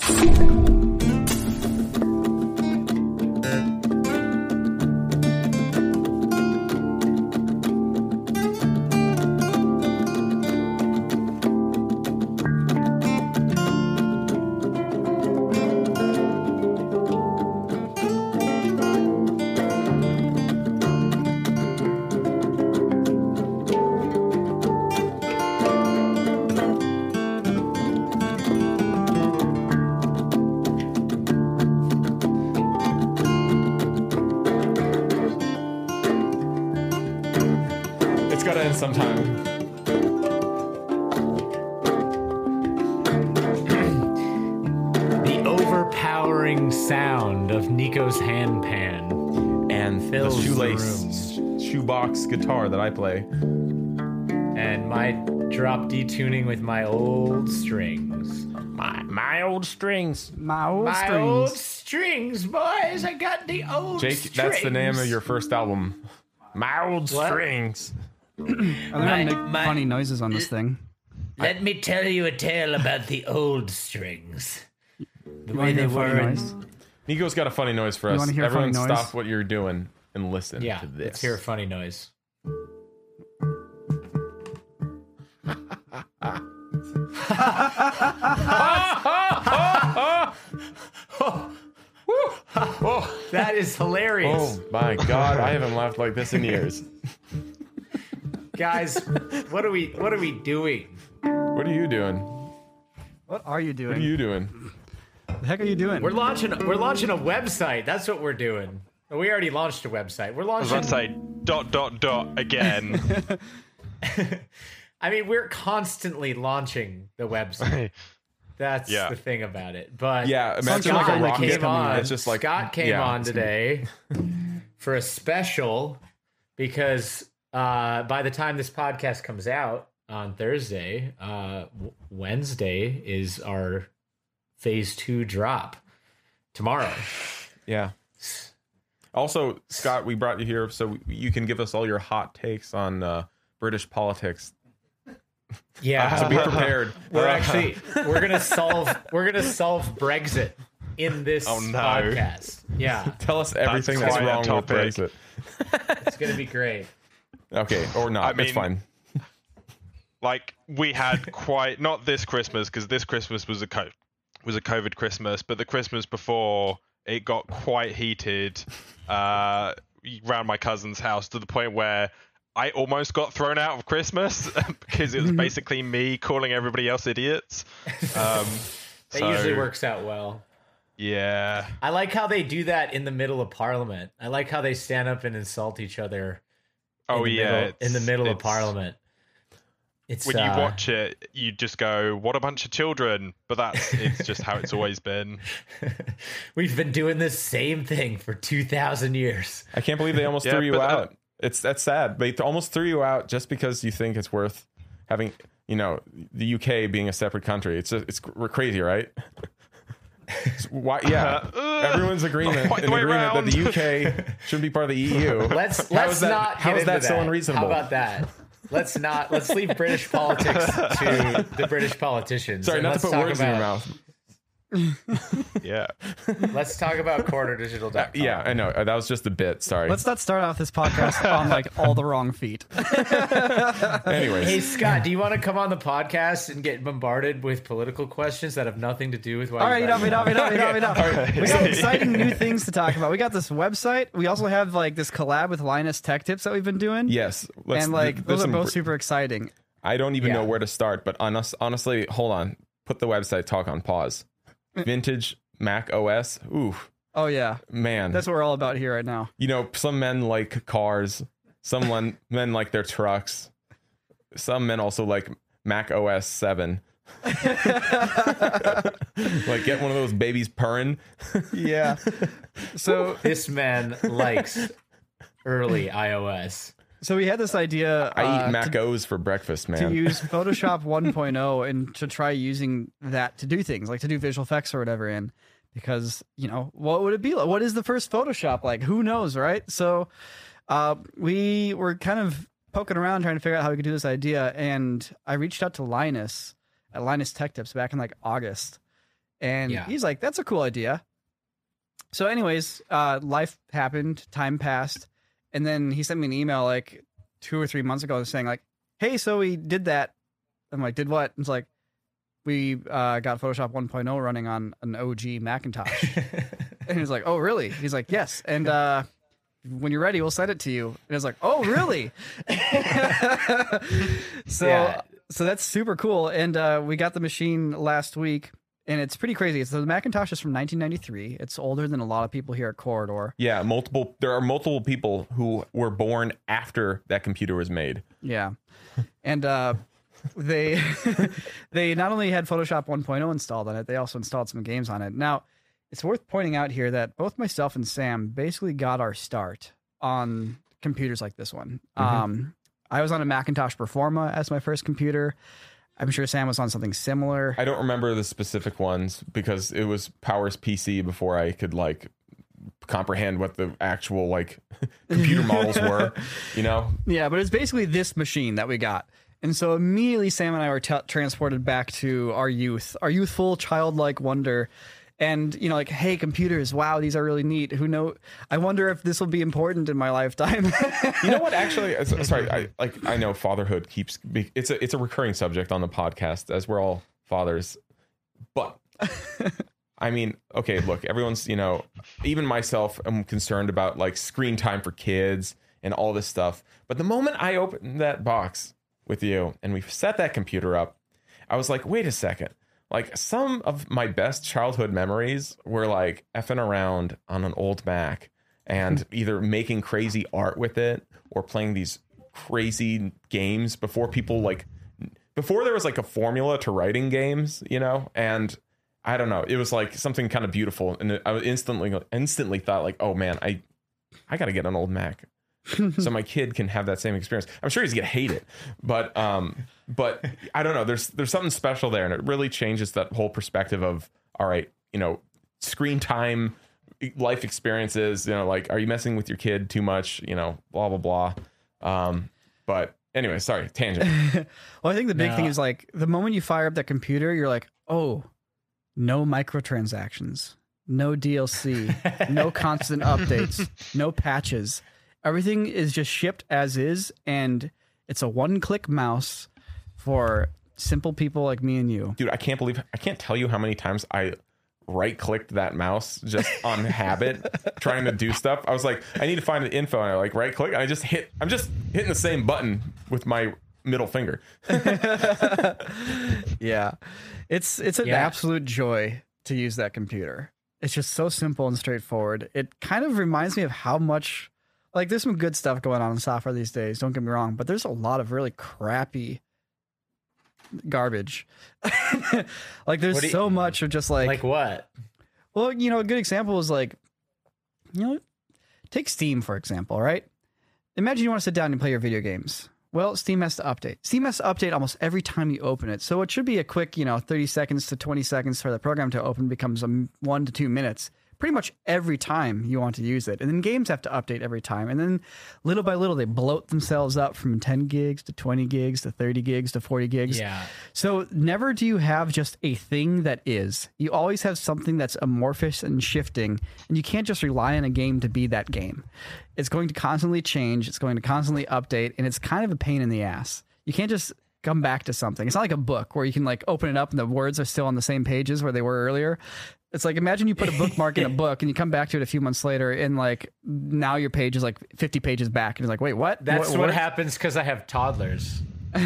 It's And Fills the the shoelace shoebox guitar that I play. and my drop D tuning with my old strings. My my old strings. My old My strings. old strings, boys. I got the old Jake, strings. that's the name of your first album. My old What? strings. I learned how My- to make my- funny noises on this thing. Let me tell you a tale about the old strings. The way they hear a were. in- noise? Nico's got a funny noise for You us. wanna a funny Everyone, noise? stop what you're doing and listen Yeah, to this. let's hear a funny noise. That is hilarious. Oh my god, I haven't laughed like this in years. Guys, what are we what are we doing? What are you doing? What are you doing? What are you doing? The heck are you doing? We're launching we're launching a website. That's what we're doing. We already launched a website. We're launching about to dot dot dot again. I mean, we're constantly launching the website. That's Yeah. the thing about it. But Yeah, imagine Scott like a rocket came on. It's just like Scott came yeah, on it's gonna be- today for a special because uh, by the time this podcast comes out on Thursday, uh, Wednesday is our phase two drop tomorrow. Yeah. Also, Scott, we brought you here so you can give us all your hot takes on uh, British politics. Yeah, to be prepared. we're actually we're gonna solve we're gonna solve Brexit in this Oh, no. podcast. Yeah, Tell us everything that's, quite a wrong with. Brexit. it's gonna be great. Okay, or not. I it's fine. like we had quite not this Christmas because this Christmas was a co- was a COVID Christmas, but the Christmas before it got quite heated uh, around my cousin's house to the point where I almost got thrown out of Christmas because it was basically me calling everybody else idiots. Um, That so, usually works out well. Yeah, I like how they do that in the middle of Parliament. I like how they stand up and insult each other. oh in yeah, middle, in the middle of Parliament. It's When you uh, watch it, you just go, "What a bunch of children!" But that's it's just how it's always been. We've been doing the same thing for two thousand years. I can't believe they almost Yeah, threw you but, uh, out. It's that's sad. They almost threw you out just because you think it's worth having, you know, the UK being a separate country. It's just, it's cr- crazy, right? Why? Yeah, Uh, everyone's agreement quite the in agreement that the. UK shouldn't be part of the EU. Let's How let's that- not how get is that into so unreasonable? How about that? Let's not let's leave British politics to the British politicians. Sorry, not to put words in your mouth. Yeah. Let's talk about corridordigital.com. Yeah, I know. Uh, That was just a bit. Sorry. Let's not start off this podcast on like all the wrong feet. Anyways, Hey Scott, do you want to come on the podcast and get bombarded with political questions that have nothing to do with why? All right, you enough, enough, enough, enough, enough. We got Okay. exciting new things to talk about. We got this website. We also have like this collab with Linus Tech Tips that we've been doing. yes. Let's, and like those are both br- super exciting. I don't even know where to start, but honest, honestly, hold on. Put the website talk on pause. Vintage Mac OS. Ooh, Oh yeah, man. that's what we're all about here right now. you know, some men like cars. Some len- men like their trucks. Some men also like Mac OS 7. like get one of those babies purring. Yeah. So This man likes early iOS. So we had this idea. I uh, eat Mac to, O's for breakfast, man. to use Photoshop 1.0 and to try using that to do things like to do visual effects or whatever in because you know what would it be like what is the first photoshop like who knows right so uh, we were kind of poking around trying to figure out how we could do this idea and i reached out to linus at linus tech tips back in like august and Yeah. he's like that's a cool idea so anyways uh, life happened time passed and then he sent me an email like two or three months ago saying like hey so we did that. I'm like did what? And it's like we uh, got photoshop 1.0 running on an og macintosh. And he's like oh really? He's like yes. And uh, when you're ready we'll send it to you. And it's like oh really? So Yeah. so that's super cool. And uh, we got the machine last week and it's pretty crazy so the macintosh is from 1993 it's older than a lot of people here at corridor yeah, multiple there are multiple people who were born after that computer was made. Yeah. And uh they they not only had Photoshop 1.0 installed on it, they also installed some games on it. Now, it's worth pointing out here that both myself and Sam basically got our start on computers like this one. Um I was on a Macintosh Performa as my first computer. I'm sure Sam was on something similar. I don't remember the specific ones because it was Powers PC before I could like comprehend what the actual like computer models were, you know? Yeah, but it's basically this machine that we got. And so immediately Sam and I were t- transported back to our youth, our youthful childlike wonder. And you know, like, hey, computers! Wow, these are really neat. Who know? I wonder if this will be important in my lifetime. You know what? Actually, uh, sorry. I like. I know fatherhood keeps. It's a. It's a recurring subject on the podcast as we're all fathers. But I mean, okay. Look, everyone's. You know, even myself. I'm concerned about like screen time for kids and all this stuff. But the moment I opened that box with you and we set that computer up, I was like, wait a second. Like some of my best childhood memories were like effing around on an old Mac and hmm. either making crazy art with it or playing these crazy games before people like before there was like a formula to writing games, you know? And I don't know, it was like something kind of beautiful and I instantly instantly thought like, "Oh man, I I got to get an old Mac." so my kid can have that same experience. I'm sure he's gonna hate it, but um, but I don't know. There's there's something special there, and it really changes that whole perspective of all right, you know, screen time, life experiences. You know, like are you messing with your kid too much? You know, blah blah blah. Um, but anyway, sorry, tangent. well, I think the big thing is like the moment you fire up that computer, you're like, oh, no microtransactions, no DLC, no constant updates, no patches. Everything is just shipped as is, and it's a one-click mouse for simple people like me and you. Dude, I can't believe I can't tell you how many times I right clicked that mouse just on habit trying to do stuff. I was like, I need to find the info and I like right click I just hit I'm just hitting the same button with my middle finger. Yeah, it's it's an Yeah. absolute joy to use that computer. It's just so simple and straightforward. It kind of reminds me of how much like there's some good stuff going on in software these days. Don't get me wrong, but there's a lot of really crappy garbage. like there's you- so much of just like, like what? well, you know, a good example is like, you know, take Steam for example, right? Imagine you want to sit down and play your video games. Well, Steam has to update. Steam has to update almost every time you open it. So it should be a quick, you know, 30 seconds to 20 seconds for the program to open becomes a m- one to two minutes. Pretty much every time you want to use it. And then games have to update every time. And then little by little, they bloat themselves up from 10 gigs to 20 gigs to 30 gigs to 40 gigs. Yeah. So never do you have just a thing that is. You always have something that's amorphous and shifting, and you can't just rely on a game to be that game. It's going to constantly change, it's going to constantly update, and it's kind of a pain in the ass. You can't just come back to something. It's not like a book where you can like open it up and the words are still on the same pages where they were earlier. It's like imagine you put a bookmark in a book and you come back to it a few months later and like now your page is like 50 pages back and it's like wait what? That's what, what happens because I have toddlers.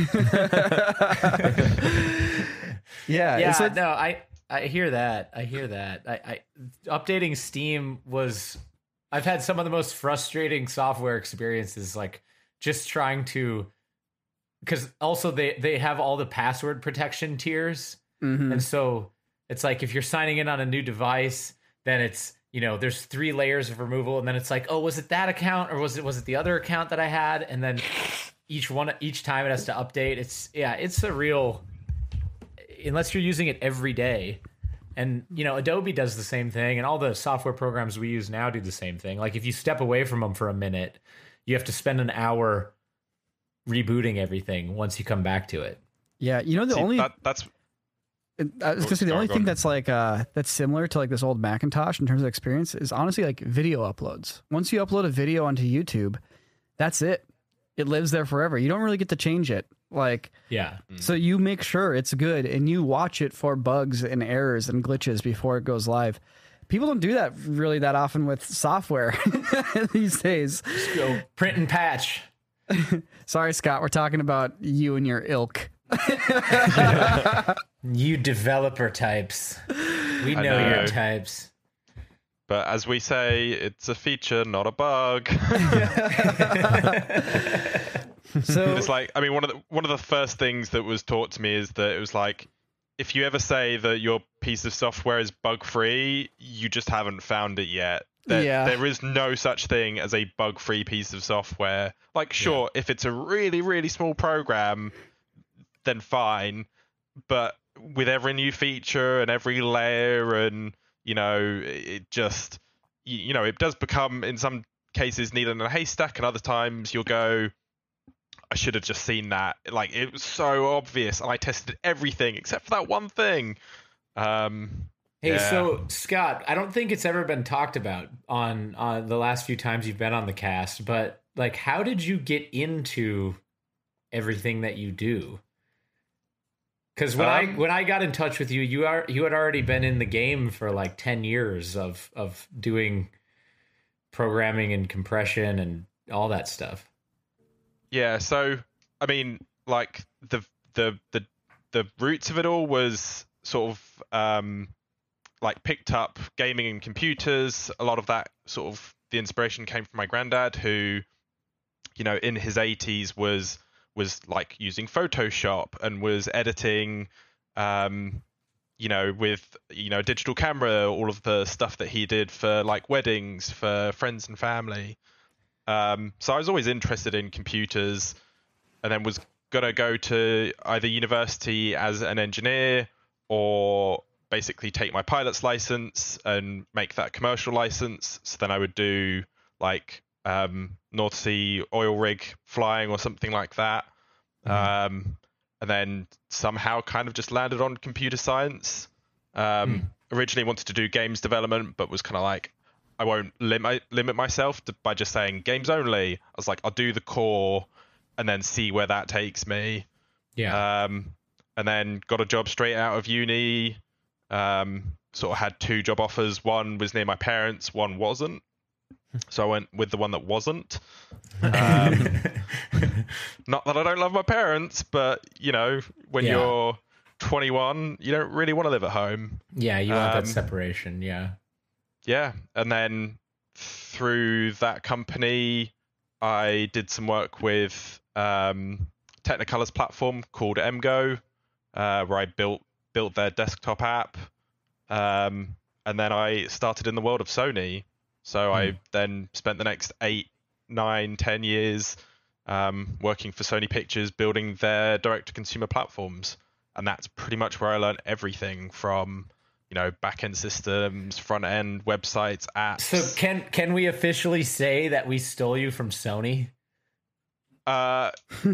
Yeah, Yeah, no, I I hear that. I hear that. I, I updating Steam was. I've had some of the most frustrating software experiences, like just trying to, because also they they have all the password protection tiers, Mhm. and so it's like if you're signing in on a new device, then it's you know there's three layers of removal, and then it's like, oh, was it that account or was it was it the other account that I had, and then each one each time it has to update. It's yeah, it's a real unless you're using it every day. And you know, Adobe does the same thing, and all the software programs we use now do the same thing. Like if you step away from them for a minute, you have to spend an hour rebooting everything once you come back to it. yeah, you know the See, only that, that's I was gonna say the only thing that's like uh that's similar to like this old Macintosh in terms of experience is honestly like video uploads. Once you upload a video onto YouTube, that's it. It lives there forever. You don't really get to change it. Like Yeah, so you make sure it's good and you watch it for bugs and errors and glitches before it goes live. People don't do that really that often with software these days. go print and patch. Sorry, Scott, we're talking about you and your ilk. You developer types, we I know, your types. but as we say, it's a feature, not a bug. So it's like I mean one of the one of the first things that was taught to me is that it was like if you ever say that your piece of software is bug free, you just haven't found it yet. There, Yeah. there is no such thing as a bug free piece of software. Like sure, if it's a really really small program, then fine. But with every new feature and every layer and you know it just you, you know it does become in some cases needle in a haystack and other times you'll go I should have just seen that. Like it was so obvious, and I tested everything except for that one thing. Um, Hey, yeah. so Scott, I don't think it's ever been talked about on on the last few times you've been on the cast, but like, how did you get into everything that you do? Because when I Um, when I got in touch with you, you are you had already been in the game for like ten years of of doing programming and compression and all that stuff. yeah, so I mean, like the the the the roots of it all was sort of um, like picked up gaming and computers. A lot of that sort of the inspiration came from my granddad, who, you know, in his 80s was was like using Photoshop and was editing, um, you know, with you know digital camera, all of the stuff that he did for like weddings for friends and family. Um, so I was always interested in computers, and then was gonna go to either university as an engineer or basically take my pilot's license and make that commercial license. So then I would do like um, North Sea oil rig flying or something like that. Um, and then somehow kind of just landed on computer science. Um, Originally wanted to do games development, but was kind of like, I won't limit limit myself to, by just saying games only. I was like, I'll do the core and then see where that takes me. Yeah. Um, and then got a job straight out of uni. Um, sort of had two job offers. One was near my parents, one wasn't. So I went with the one that wasn't. Um, not that I don't love my parents, but you know, when Yeah. you're 21, you don't really want to live at home. yeah, you want um, that separation. Yeah. Yeah, and then through that company, I did some work with um, Technicolor's platform called MGO, uh, where I built built their desktop app, um, and then I started in the world of Sony. So I then spent the next eight, nine, ten years um, working for Sony Pictures, building their direct-to-consumer platforms, and that's pretty much where I learned everything from you know back end systems, front end websites, apps. So can can we officially say that we stole you from Sony? Uh,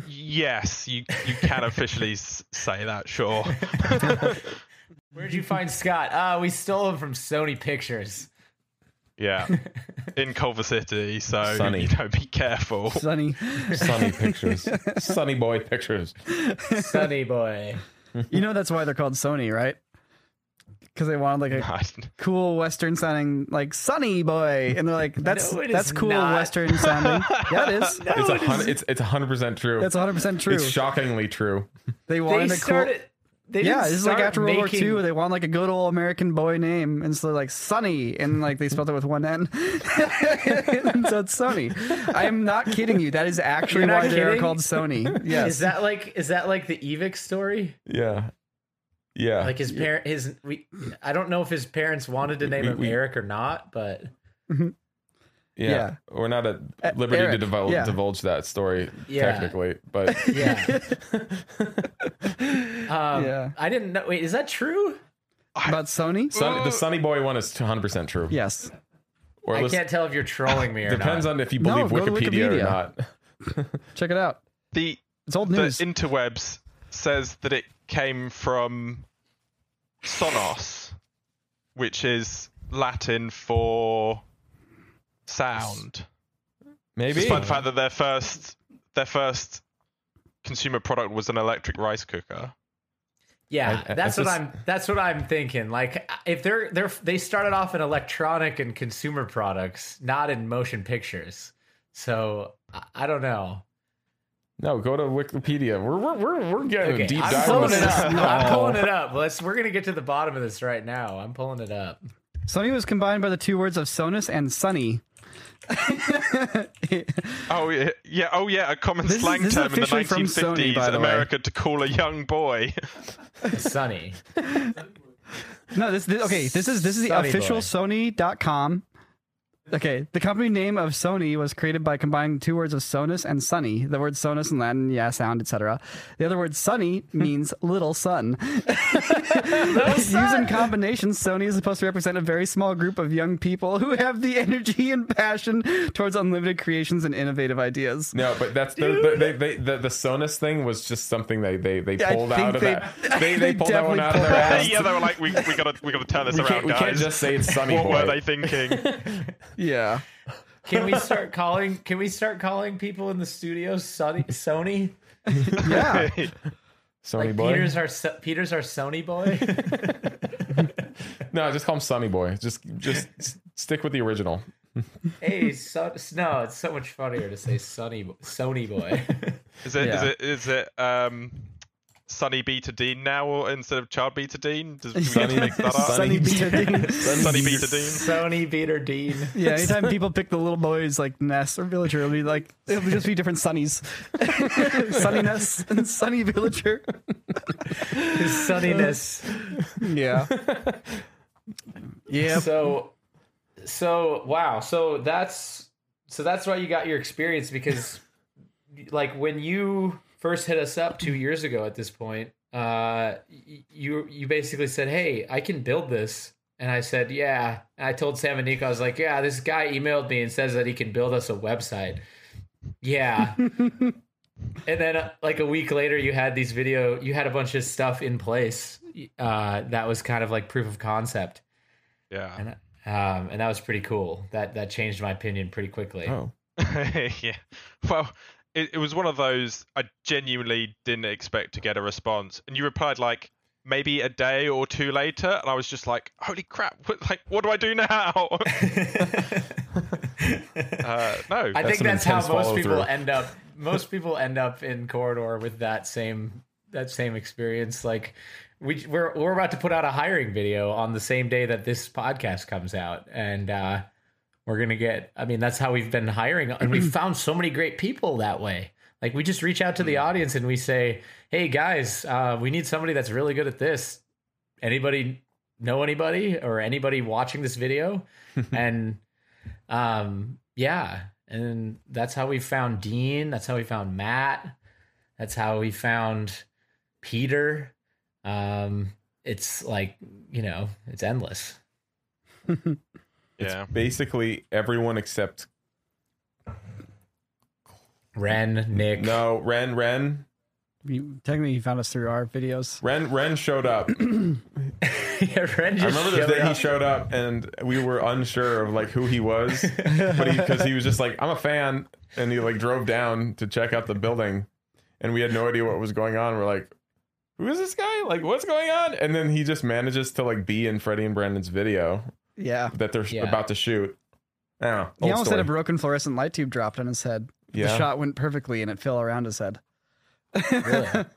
yes, you you can officially say that. Sure. Where'd you find Scott? Ah, we stole him from Sony Pictures. Yeah, in Culver City. So Sunny. you know, be careful. Sunny. Sunny pictures. Sunny boy pictures. Sunny boy. You know that's why they're called Sony, right? Because they wanted like a cool Western sounding like Sunny Boy, and they're like, "That's No, that's cool not. Western sounding." yeah, it is. It's a hundred. It's it's a hundred percent true. That's 100 percent true. It's shockingly true. They wanted They a cool. Started. They Yeah, didn't this is like start after World War II. They want like a good old American boy name, and so like Sunny, and like they spelled it with one N, and so it's Sony. I'm not kidding you. That is actually You're not why they are called Sony. Yes. Is that like is that like the Evix story? Yeah. Yeah. Like his parent, his we. I don't know if his parents wanted to name We- him we- Eric or not, but mm-hmm. Yeah. yeah. We're not at Uh, liberty Eric, to divulge, yeah. divulge that story Yeah. technically, but yeah. um, Yeah. I didn't know. Wait, is that true? about Sony? Sun, the Sunny Boy one is 100 percent true. Yes. Or I list- can't tell if you're trolling me or not. depends not. on if you believe go to Wikipedia, Wikipedia. or not. Check it out. the It's old news. the interwebs says that it came from sonus, which is Latin for sound. Maybe. Despite the fact that their first their first consumer product was an electric rice cooker. Yeah, I- I- that's it's what I'm. That's what I'm thinking. Like, if they're they're they started off in electronic and consumer products, not in motion pictures. So I, I don't know. no, go to Wikipedia. We're we're we're, we're getting Okay, a deep I'm dive. pulling it up. I'm pulling it up. Let's. We're gonna get to the bottom of this right now. I'm pulling it up. Sony was combined by the two words of Sonus and Sunny. Oh yeah, yeah. Oh yeah, a common This slang is term in the officially from Sony, 1950s in the way. America to call a young boy. Sunny. No, this, this okay. This is this is the Sunny official boy. Sony.com. Okay, the company name of Sony was created by combining two words of Sonus and Sunny. The word Sonus in Latin, yeah, sound, etc. The other word Sunny means little sun. Used in combination, Sony is supposed to represent a very small group of young people who have the energy and passion towards unlimited creations and innovative ideas. No, but that's the the, they, they, the the Sonus thing was just something they they, they pulled think out of they- that. They, they they pulled that one out of their ass. yeah, they were like, we, we gotta we gotta turn this We around, can't, we can't just say it's Sunny what Boy. were they thinking? Yeah. Can we start calling? Can we start calling people in the studio Sunny, Sony? Yeah. Sony Like Boy? Peter's our Peter's our Sony boy. No, just call him Sunny Boy. Just just stick with the original. hey, so, no, it's so much funnier to say Sunny Sony boy. Is it is Yeah. it is it um Sunny Beta Dean now or instead of Child Beta Dean? Does do we get Sunny- to mix that up? Sunny Beta Dean. Sunny Beta Dean. Sony Beater Dean. Yeah, anytime people pick the little boys like Ness or Villager, it'll be like it'll just be different Sunnies. Sunny Ness and Sunny Villager. His sunniness. Yeah. Yeah. So, so wow. So that's so that's why you got your experience because, like, when you first hit us up two years ago at this point, uh, you you basically said, "Hey, I can build this." And I said, "Yeah." And I told Sam and Nico, I was like, "Yeah, this guy emailed me and says that he can build us a website." Yeah. and then, uh, like a week later, you had these video. You had a bunch of stuff in place. Uh, that was kind of like proof of concept Yeah. and um, and that was pretty cool. That that changed my opinion pretty quickly. Oh. yeah. Well, it, it was one of those I genuinely didn't expect to get a response, and you replied like maybe a day or two later, and I was just like, "Holy crap! What, like, what do I do now?" uh, no, I think some that's how most people follow-through. end up. Most people end up in corridor with that same that same experience. Like we we're we're about to put out a hiring video on the same day that this podcast comes out, and uh, we're gonna get. I mean, that's how we've been hiring, and we found so many great people that way. Like we just reach out to the audience and we say, "Hey guys, uh, we need somebody that's really good at this. Anybody know anybody or anybody watching this video?" and um, yeah, and that's how we found Dean. That's how we found Matt. That's how we found Peter. Um, it's like you know it's endless. Yeah. Basically, everyone except Ren, Nick, no Ren. Ren. You, technically, he found us through our videos. Ren. Ren showed up. yeah, Ren just I remember the showed day he showed up, and we were unsure of like who he was, but because he, was just like, "I'm a fan," and he like drove down to check out the building, and we had no idea what was going on. We're like, "Who is this guy? Like, what's going on?" And then he just manages to like be in Freddie and Brandon's video Yeah. that they're Yeah. about to shoot. I don't know. He Old almost story. had a broken fluorescent light tube dropped on his head. The Yeah. shot went perfectly and it fell around his head. Really?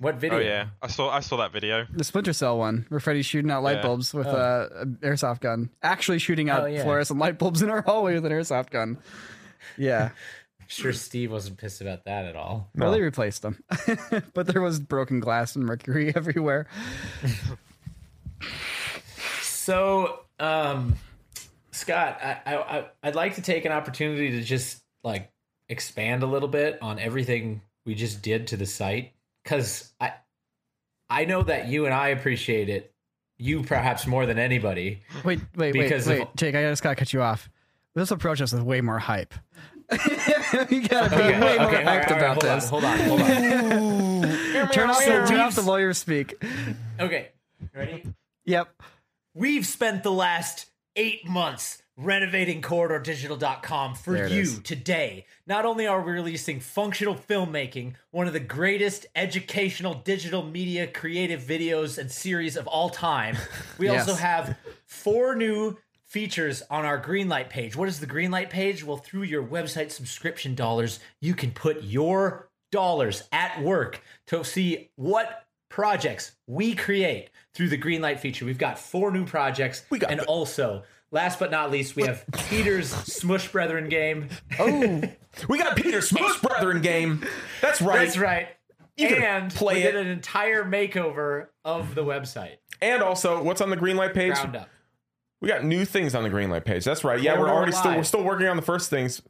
What video? Oh yeah, I saw I saw that video. The Splinter Cell one, where Freddie's shooting out light Yeah. bulbs with Oh. uh, an airsoft gun. Actually shooting out Oh, yeah. fluorescent light bulbs in our hallway with an airsoft gun. Yeah. Sure, Steve wasn't pissed about that at all. Well, they replaced them. but there was broken glass and mercury everywhere. So, um, Scott, I, I, I- I'd like to take an opportunity to just like expand a little bit on everything we just did to the site because I, I know that you and I appreciate it. You perhaps more than anybody. Wait, wait, Because wait, of- wait. Jake, I just gotta cut you off. This approach us with way more hype. you gotta be Okay, way more okay, hyped all right, about hold on, this. hold on, hold on. Turn off, So turn off the lawyers speak. Okay, ready? Yep. We've spent the last eight months renovating corridordigital.com for you is. today. Not only are we releasing functional filmmaking, one of the greatest educational digital media creative videos and series of all time, we Yes. also have four new features on our Greenlight page. What is the Greenlight page? Well, through your website subscription dollars, you can put your dollars at work to see what projects we create through the green light feature. We've got four new projects. We got and the- also, last but not least, we have Peter's Smush Brethren game. Oh, we got Peter's Smush Brethren game. That's right. That's right. You And play we did an entire makeover of the website. And also, what's on the green light page? We got new things on the green light page. That's right. Yeah, we're already still we're still working on the first things,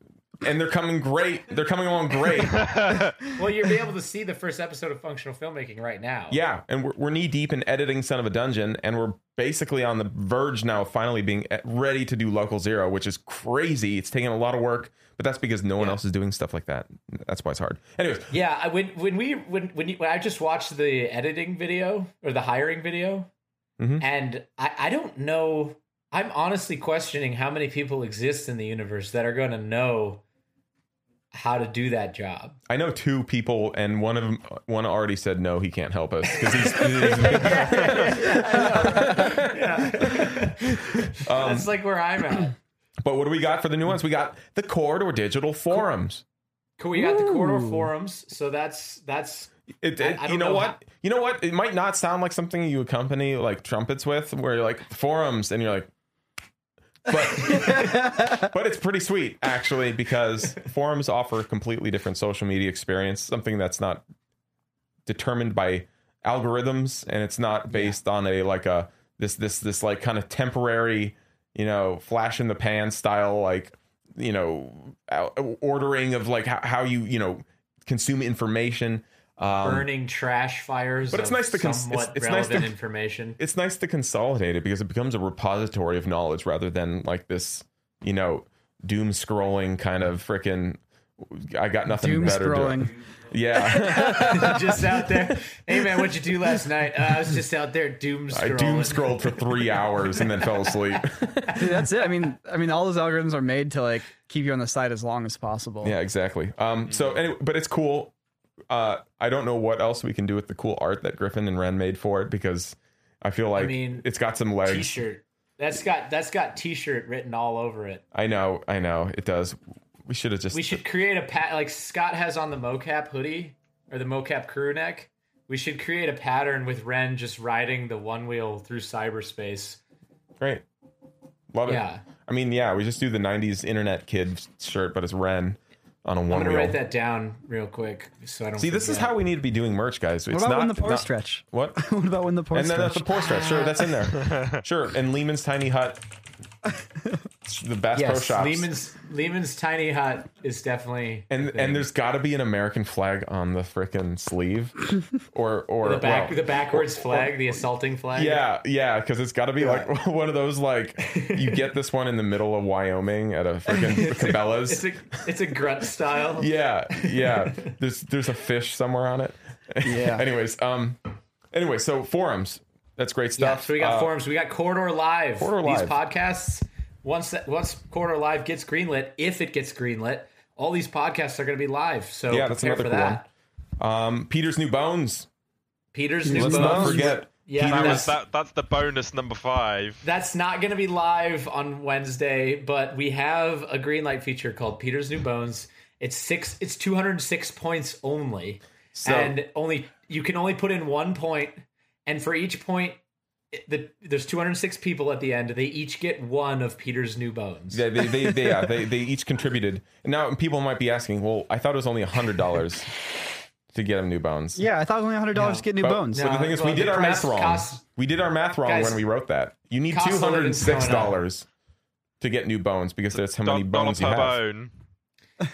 and they're coming great. They're coming along great. Well, you'll be able to see the first episode of Functional Filmmaking right now. Yeah, and we're, we're knee deep in editing Son of a Dungeon, and we're basically on the verge now of finally being ready to do Local Zero, which is crazy. It's taking a lot of work, but that's because no one else is doing stuff like that. That's why it's hard. Anyways, Yeah, I, when when we when when, you, when I just watched the editing video or the hiring video, Mhm. and I, I don't know. I'm honestly questioning how many people exist in the universe that are going to know how to do that job. I know two people, and one of them, one already said no, he can't help us because he's. he's- Um, That's like where I'm at. but what do we got for the new ones? We got the Corridor Digital Forums. Cool. We got the corridor Ooh. forums, so that's that's It, it- I you don't know, know what? how- You know what? It might not sound like something you accompany like trumpets with, where you're like forums, and you're like, but but it's pretty sweet actually because forums offer a completely different social media experience, something that's not determined by algorithms, and it's not based on a like a this this this like kind of temporary, you know, flash in the pan style like you know ordering of like how, how you you know consume information. Um, burning trash fires. but it's of nice to cons- somewhat it's- it's nice relevant to- information. it's nice to consolidate it because it becomes a repository of knowledge rather than like this, you know, doom scrolling kind of freaking. I got nothing Doom better. scrolling. To, yeah, just out there. Hey man, what'd you do last night? Uh, I was just out there doom scrolling. I doom scrolled for three hours and then fell asleep. Dude, that's it. I mean, I mean, all those algorithms are made to like keep you on the site as long as possible. yeah, exactly. Um. So anyway, but it's cool. Uh, I don't know what else we can do with the cool art that Griffin and Ren made for it because I feel like I mean, it's got some legs. T-shirt. That's got that's got T-shirt written all over it. I know, I know, it does. We should have just. We should create a pat like Scott has on the mocap hoodie or the mocap crew neck. We should create a pattern with Ren just riding the one wheel through cyberspace. Great. Love it. Yeah. I mean, yeah, we just do the 90s internet kid shirt, but it's Ren on a one I'm gonna wheel. write that down real quick so I don't. See, this is how we need to be doing merch, guys. It's What about not when the pour not- stretch? What? what about when the pour and then that's the pour stretch. Sure, that's in there. Sure. And Lehman's Tiny Hut. The Bass Pro Yes, Shops. Lehman's Lehman's tiny hut is definitely and and there's got to be an American flag on the frickin' sleeve, or or the back well, the backwards flag, the assaulting flag. Yeah, yeah, because it's got to be like one of those like you get this one in the middle of Wyoming at a freaking Cabela's. It's a it's a grunt style. yeah, yeah. There's there's a fish somewhere on it. Yeah. Anyways, um, anyway, so forums. That's great Yeah, stuff. so we got Uh, forums. We got Corridor Live. Corridor these Live. podcasts, once that once Corridor Live gets greenlit, if it gets greenlit, all these podcasts are going to be live. So Yeah, that's prepare another for cool that. Um, Peter's new bones. Peter's new Let's bones. not forget. Yeah, That that's, was, that, that's the bonus number five. that's not going to be live on Wednesday, but we have a greenlight feature called Peter's New Bones. It's six. It's two hundred six points only, So- and only you can only put in one point, and for each point. It- The, there's 206 people at the end. They each get one of Peter's new bones. Yeah, they they they, yeah, they they each contributed. Now people might be asking, well, I thought it was only hundred dollars to get him new bones. Yeah, I thought it was only hundred dollars No. to get new But, bones. but the thing is, we did our math wrong. costs- we did our math wrong Guys, when we wrote that. You need cost two of hundred and living's six going up. dollars to get new bones because that's how many Do- dollar bones you per have. bone.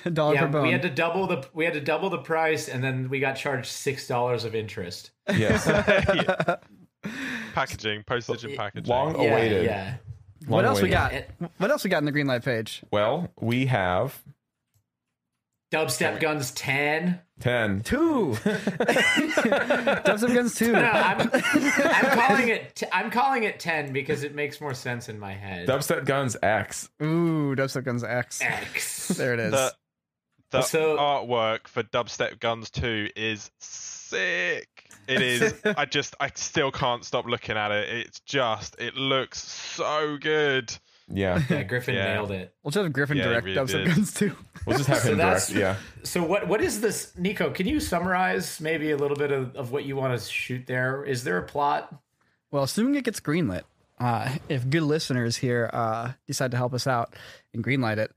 dollar yeah, per bone. we had to double the we had to double the price, and then we got charged six dollars of interest. Yes, Packaging, postage and packaging. long Yeah, awaited. yeah. what else we long-awaited. got? What else we got in the green light page? Well, we have Dubstep Guns ten. ten. Two. Dubstep Guns two. No, I'm, I'm calling it. T- I'm calling it ten because it makes more sense in my head. Dubstep Guns X. Ooh, Dubstep Guns X. X. There it is. The, the So- artwork for Dubstep Guns 2 is sick. It is. I just, I still can't stop looking at it. It's just, it looks so good. Yeah, Yeah, Griffin Yeah. nailed it. we'll just have Griffin Yeah, direct really Dubstep did. Guns too. we'll just have So him that's- direct. Yeah. So what what is this, Nico? Can you summarize maybe a little bit of, of what you want to shoot there? Is there a plot? Well, assuming it gets greenlit, uh, if good listeners here uh, decide to help us out and greenlight it,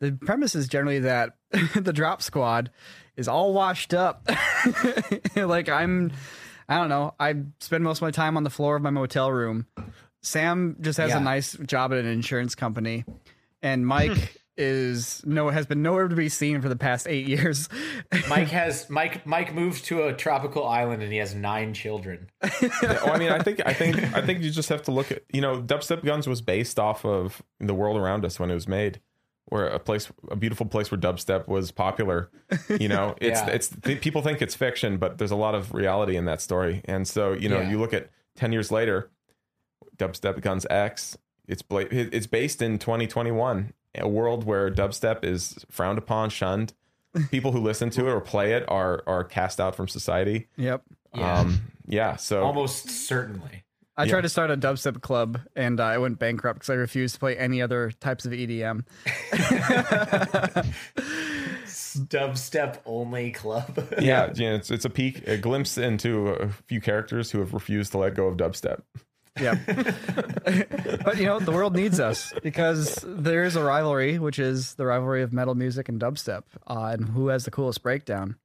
the premise is generally that the drop squad is all washed up. like I'm, I don't know. I spend most of my time on the floor of my motel room. Sam just has Yeah. a nice job at an insurance company, and Mike is no has been nowhere to be seen for the past eight years. Mike has Mike Mike moved to a tropical island and he has nine children. Yeah, well, I mean, I think, I think, I think you just have to look at, you know, Dubstep Guns was based off of the world around us when it was made, where a place, a beautiful place where dubstep was popular. You know, it's, Yeah. it's, th- people think it's fiction, but there's a lot of reality in that story. And so, you know, Yeah. you look at ten years later, Dubstep Guns X. It's bla- it's based in 2021, a world where dubstep is frowned upon, shunned. People who listen to it or play it are are cast out from society. yep. Yeah. Um, yeah. So Almost certainly. I Yeah. tried to start a dubstep club and uh, I went bankrupt because I refused to play any other types of EDM. Dubstep only club. yeah, you know, it's it's a peek, a glimpse into a few characters who have refused to let go of dubstep. Yeah. but you know, the world needs us because there is a rivalry, which is the rivalry of metal music and dubstep, uh, and who has the coolest breakdown.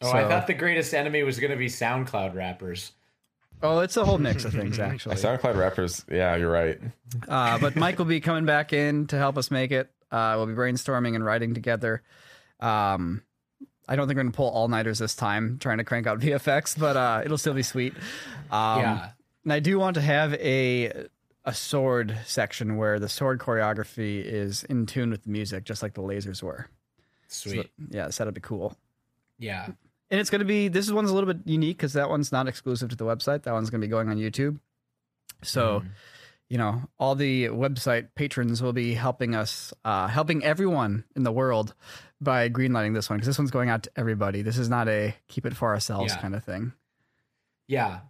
Oh, I thought the greatest enemy was going to be SoundCloud rappers. Oh, it's a whole mix of things actually. SoundCloud rappers, yeah, you're right. Uh, but Mike will be coming back in to help us make it. Uh, we'll be brainstorming and writing together. Um, I don't think we're gonna pull all nighters this time, trying to crank out VFX, but uh, it'll still be sweet. Um, Yeah. And I do want to have a a sword section where the sword choreography is in tune with the music, just like the lasers were. So, Sweet. yeah, so that'd be cool. Yeah. And it's going to be this one's a little bit unique because that one's not exclusive to the website. That one's going to be going on YouTube. So, you know, all the website patrons will be helping us, uh, helping everyone in the world by greenlighting this one because this one's going out to everybody. This is not a keep it for ourselves Yeah. kind of thing. Yeah.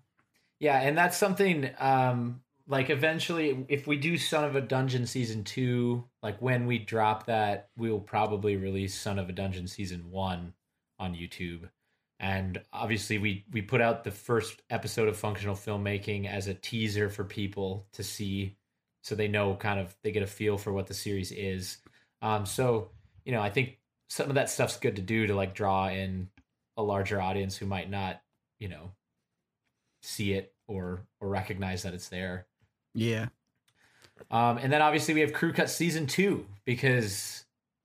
Yeah, and that's something um like eventually if we do Son of a Dungeon season 2, like when we drop that, we'll probably release Son of a Dungeon season 1 on YouTube. And obviously we we put out the first episode of functional filmmaking as a teaser for people to see so they know kind of they get a feel for what the series is. Um so, you know, I think some of that stuff's good to do to like draw in a larger audience who might not, you know, see it or or recognize that it's there. Yeah. Um, and then obviously we have Crew Cut season two because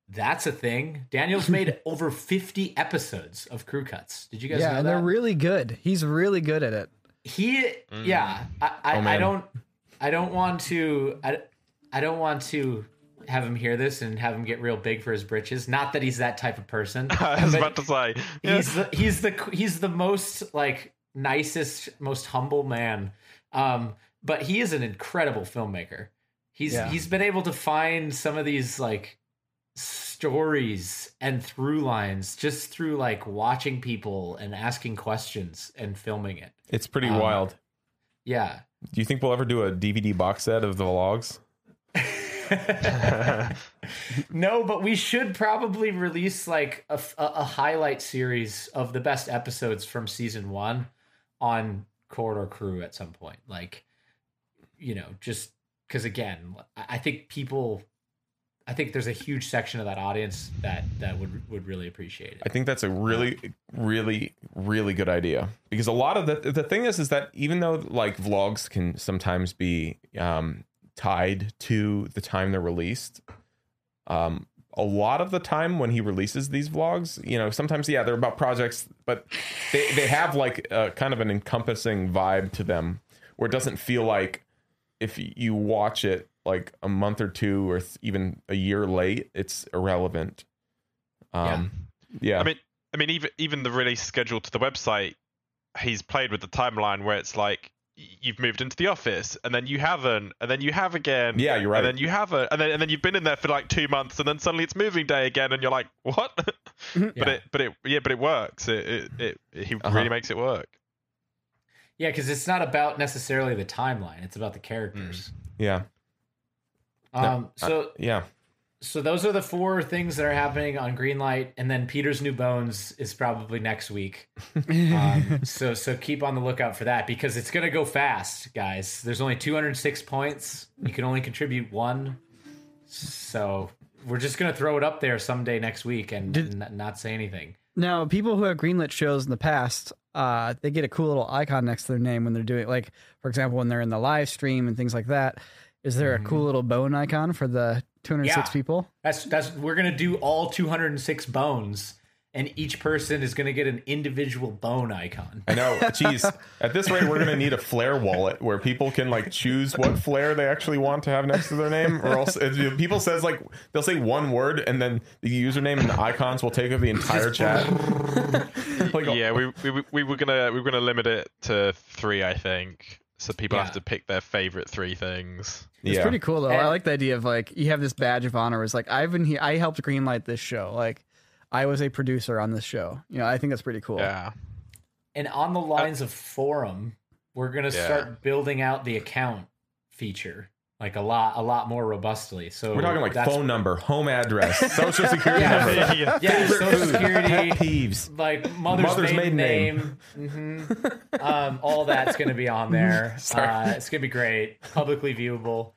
that's a thing. Daniel's made over 50 episodes of Crew Cuts. Did you guys yeah, know and that? they're really good. He's really good at it. he yeah i I, Oh, I don't i don't want to I, I don't want to have him hear this and have him get real big for his britches not that he's that type of person I was about to say. yeah. he's the he's the he's the most like nicest most humble man um but he is an incredible filmmaker he's Yeah. he's been able to find some of these like stories and through lines just through like watching people and asking questions and filming it It's pretty Um, wild. yeah Do you think we'll ever do a DVD box set of the vlogs? no, but we should probably release like a, a, a highlight series of the best episodes from season one on Corridor Crew at some point. Like, you know, just because again, I I think people, I think there's a huge section of that audience that that would would really appreciate it. I think that's a really, really, really good idea because a lot of the the thing is is that even though like vlogs can sometimes be um, tied to the time they're released, um, a lot of the time when he releases these vlogs, you know, sometimes yeah they're about projects, but they they have like a, kind of an encompassing vibe to them where it doesn't feel like if you watch it like a month or two or th- even a year late, it's irrelevant. Um, yeah. I mean, I mean, even even the release schedule to the website, he's played with the timeline where it's like you've moved into the office and then you haven't, and then you have again. Yeah, you're right. And then you haven't, and then and then you've been in there for like two months, and then suddenly it's moving day again, and you're like, what? but it, but it, yeah, but it works. It, it, it, he Uh-huh. really makes it work. Yeah, because it's not about necessarily the timeline; it's about the characters. yeah. Um, so Yeah. So those are the four things that are happening on Greenlight, and then Peter's New Bones is probably next week. Um, so so keep on the lookout for that because it's gonna go fast, guys. There's only 206 points. You can only contribute one, so we're just gonna throw it up there someday next week and Did- n- not say anything. Now, people who have greenlit shows in the past, uh, they get a cool little icon next to their name when they're doing, like, for example, when they're in the live stream and things like that. Is there a mm-hmm. cool little bone icon for the 206 Yeah. people? That's that's we're gonna do all 206 bones, and each person is gonna get an individual bone icon. I know. Geez. At this rate, we're gonna need a Flair wallet where people can like choose what Flair they actually want to have next to their name, or else if people says like they'll say one word and then the username and the icons will take over the entire chat. like, yeah, we, we we were gonna we were gonna limit it to three, I think. So people Yeah. have to pick their favorite three things. It's yeah. pretty cool though. I like the idea of like you have this badge of honor. It's like I've been here. I helped greenlight this show. Like I was a producer on this show. You know, I think that's pretty cool. Yeah. And on the lines uh, of forum, we're gonna Yeah. start building out the account feature like a lot, a lot more robustly. So We're talking like phone number, home address, social security Yeah. number, yeah. yeah, social security, pet peeves. like mother's, Mother's maiden, maiden name, Mhm. um, all that's gonna be on there. Uh, it's gonna be great, publicly viewable.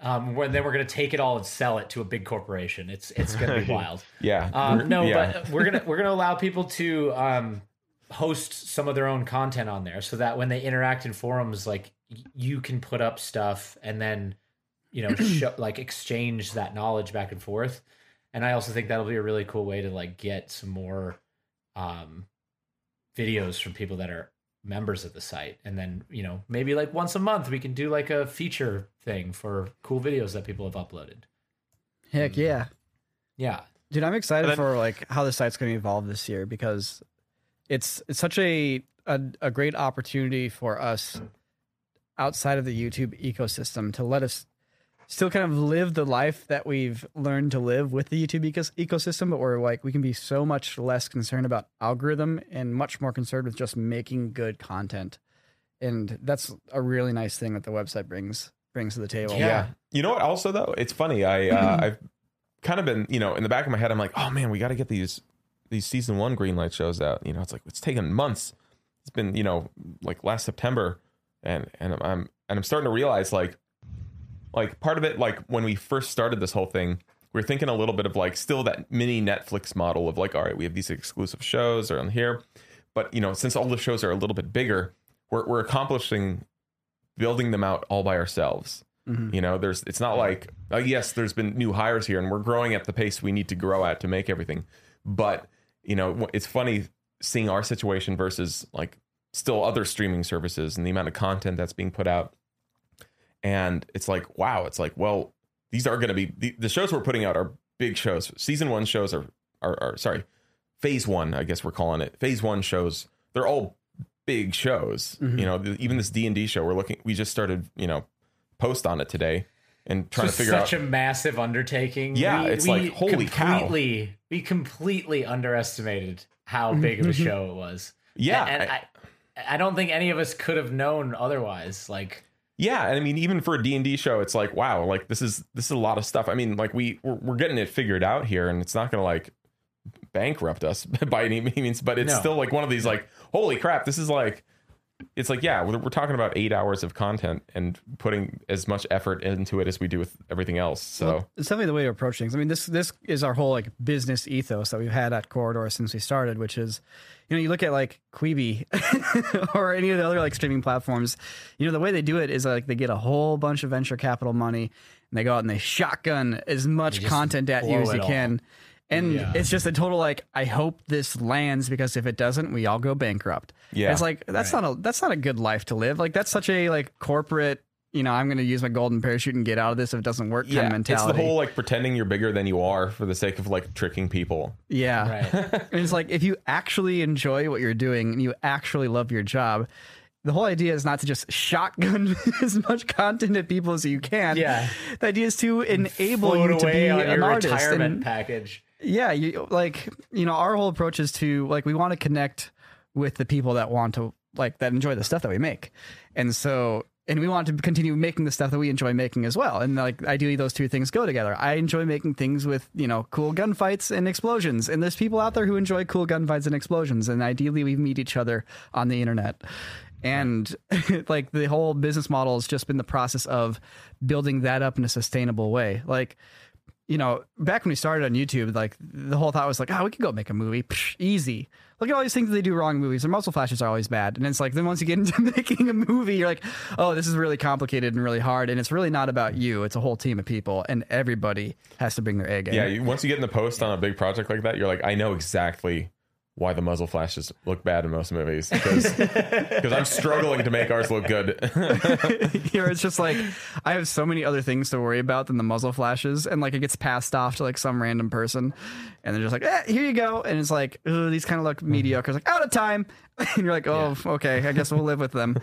Um, when then we're gonna take it all and sell it to a big corporation. It's it's gonna be wild. Yeah. Um, no, yeah. but we're gonna we're gonna allow people to um, host some of their own content on there, so that when they interact in forums, like y- you can put up stuff and then you know show, like exchange that knowledge back and forth. And I also think that'll be a really cool way to like get some more um, videos from people that are members of the site, and then you know maybe like once a month we can do like a feature thing for cool videos that people have uploaded. Heck yeah. Yeah, Dude, I'm excited then- for like how the site's going to evolve this year because it's it's such a, a a great opportunity for us outside of the YouTube ecosystem to let us still kind of live the life that we've learned to live with the YouTube ecos- ecosystem, but we're like we can be so much less concerned about algorithm and much more concerned with just making good content. And that's a really nice thing that the website brings brings to the table. Yeah. Yeah. You know what? Also, though, it's funny. I uh, I've kind of been, you know, in the back of my head, I'm like, oh man, we got to get these these season one Greenlight shows out. You know, it's like it's taken months. It's been, you know, like last September, and and I'm and I'm starting to realize like like part of it, like when we first started this whole thing, we are thinking a little bit of like still that mini Netflix model of like, all right, we have these exclusive shows are on here, but you know, since all the shows are a little bit bigger, we're we're accomplishing building them out all by ourselves Mhm. You know, there's it's not like uh, yes, there's been new hires here, and we're growing at the pace we need to grow at to make everything. But you know, it's funny seeing our situation versus like still other streaming services and the amount of content that's being put out. And it's like, wow, it's like, well, these are going to be the, the shows we're putting out are big shows. Season one shows are, are, are sorry, phase one, I guess we're calling it. Phase one shows, they're all big shows. Mhm. You know, the, even this D and D show, we're looking. We just started, you know, post on it today and trying to figure such out. Such a massive undertaking. Yeah, it's like, holy cow. We completely underestimated how big of a show it was. yeah, and I- I, I don't think any of us could have known otherwise. Like, Yeah, and I mean, even for a D and D show, it's like, wow, like this is this is a lot of stuff. I mean, like we we're, we're getting it figured out here, and it's not going to like bankrupt us by any means, but it's No. still like one of these like, holy crap, this is like, it's like, yeah, we're, we're talking about eight hours of content and putting as much effort into it as we do with everything else. So Well, it's definitely the way to approach things. I mean, this this is our whole like business ethos that we've had at Corridor since we started, which is, you know, you look at like Quibi or any of the other like streaming platforms. You know, the way they do it is like they get a whole bunch of venture capital money and they go out and they shotgun as much just content at you as you it all. Can. And Yeah. it's just a total like I hope this lands because if it doesn't, we all go bankrupt. Yeah. it's like that's Right. not a that's not a good life to live. Like that's such a like corporate. You know, I'm going to use my golden parachute and get out of this if it doesn't work. kind of yeah, it's the whole like pretending you're bigger than you are for the sake of like tricking people. Yeah. right? And it's like if you actually enjoy what you're doing and you actually love your job, the whole idea is not to just shotgun as much content at people as you can. Yeah. The idea is to enable Float you to away be on an your artist. retirement And package. Yeah, you like you know, our whole approach is to like we want to connect with the people that want to like that enjoy the stuff that we make. And so and we want to continue making the stuff that we enjoy making as well. And like ideally those two things go together. I enjoy making things with, you know, cool gunfights and explosions. And there's people out there who enjoy cool gunfights and explosions. And ideally we meet each other on the internet. And like the whole business model has just been the process of building that up in a sustainable way. Like you know, back when we started on YouTube, like the whole thought was like, oh, we could go make a movie, Psh, easy. Look at all these things that they do wrong in movies. Their muzzle flashes are always bad, and it's like then once you get into making a movie, you're like, oh, this is really complicated and really hard, and it's really not about you. It's a whole team of people, and everybody has to bring their game. Yeah, you, once you get in the post on a big project like that, you're like, I know exactly why the muzzle flashes look bad in most movies because because I'm struggling to make ours look good. Here it's just like I have so many other things to worry about than the muzzle flashes, and like it gets passed off to like some random person, and they're just like, eh, "Here you go," and it's like, "Ugh, these kind of look mediocre. It's like out of time, and you're like, "Oh, okay, I guess we'll live with them."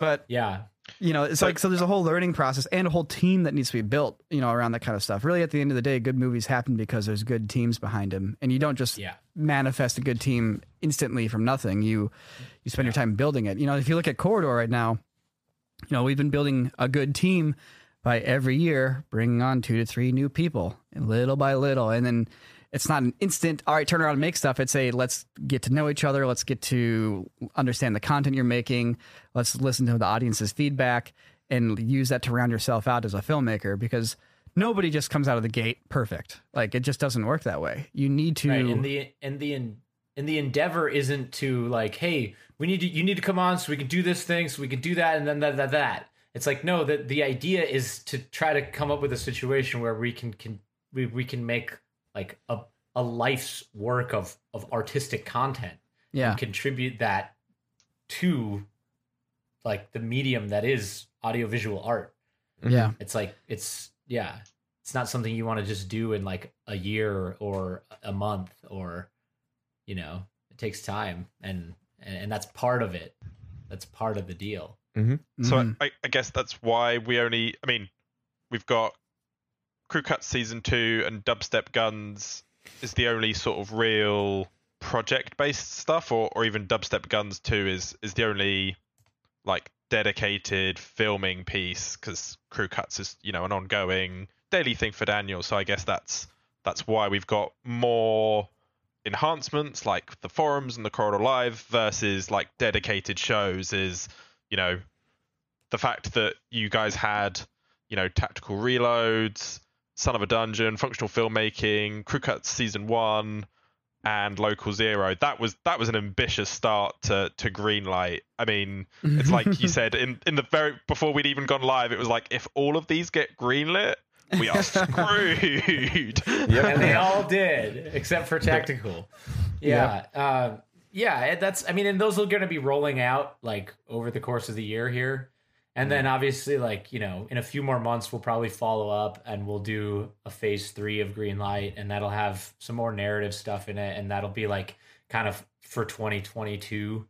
But Yeah. You know, it's like so. There's a whole learning process and a whole team that needs to be built, you know, around that kind of stuff. Really, at the end of the day, good movies happen because there's good teams behind them, and you don't just Yeah. manifest a good team instantly from nothing. You you spend your time building it. You know, if you look at Corridor right now, you know, we've been building a good team by every year bringing on two to three new people, and little by little, and then it's not an instant. All right, turn around and make stuff. It's a let's get to know each other. Let's get to understand the content you're making. Let's listen to the audience's feedback and use that to round yourself out as a filmmaker because. Nobody just comes out of the gate perfect. Like it just doesn't work that way. You need to Right. And the and the and the endeavor isn't to like, hey, we need to you need to come on so we can do this thing, so we can do that, and then that that that. It's like no, the the idea is to try to come up with a situation where we can can we, we can make like a a life's work of of artistic content yeah. and contribute that to like the medium that is audiovisual art. Yeah. It's like it's yeah, it's not something you want to just do in like a year or a month or you know, it takes time and and, and that's part of it. That's part of the deal. So Mhm. I, I guess that's why we only. I mean, we've got Crew Cut season two and Dubstep Guns is the only sort of real project-based stuff, or or even Dubstep Guns two is is the only like dedicated filming piece because Crew Cuts is you know an ongoing daily thing for Daniel. So I guess that's that's why we've got more enhancements like the forums and the corridor live versus like dedicated shows is you know the fact that you guys had you know tactical reloads son of a dungeon functional filmmaking crew cuts season one and Local Zero. That was that was an ambitious start to to Greenlight. I mean, it's like you said in in the very before we'd even gone live, it was like if all of these get greenlit, we are screwed. and they all did, except for tactical. Yeah, uh, yeah. That's I mean, and those are going to be rolling out like over the course of the year here, and then obviously, like you know, in a few more months, we'll probably follow up and we'll do a phase three of Greenlight, and that'll have some more narrative stuff in it, and that'll be like kind of for 2022.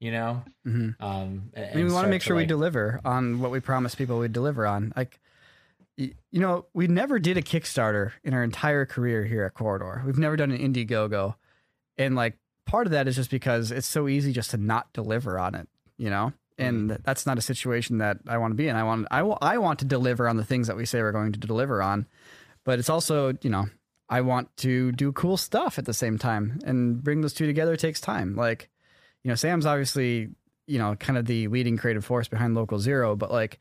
You know, Mhm. um, mean, we want to make sure we deliver on what we promise people we deliver on. Like, you know, we never did a Kickstarter in our entire career here at Corridor. We've never done an Indiegogo, and like part of that is just because it's so easy just to not deliver on it. You know, and that's not a situation that I want to be in. I want I, want to deliver on the things that we say we're going to deliver on, but it's also you know I want to do cool stuff at the same time, and bring those two together takes time. Like, you know, Sam's obviously you know kind of the leading creative force behind Local Zero, but like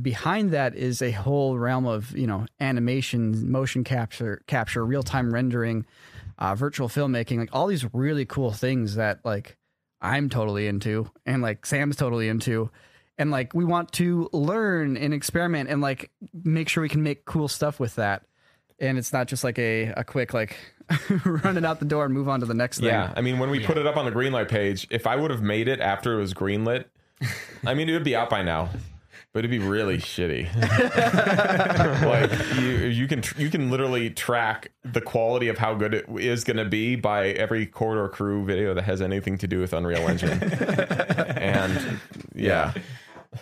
behind that is a whole realm of you know animation, motion capture, capture, real time rendering, uh, virtual filmmaking, like all these really cool things that like I'm totally into, and like Sam's totally into. And like we want to learn and experiment and like make sure we can make cool stuff with that. And it's not just like a, a quick like run it out the door and move on to the next thing. Yeah, I mean, when we put it up on the greenlight page, if I would have made it after it was greenlit, I mean, it would be out by now, but it'd be really shitty. like you, you can you can literally track the quality of how good it is going to be by every corridor crew video that has anything to do with Unreal Engine. and yeah,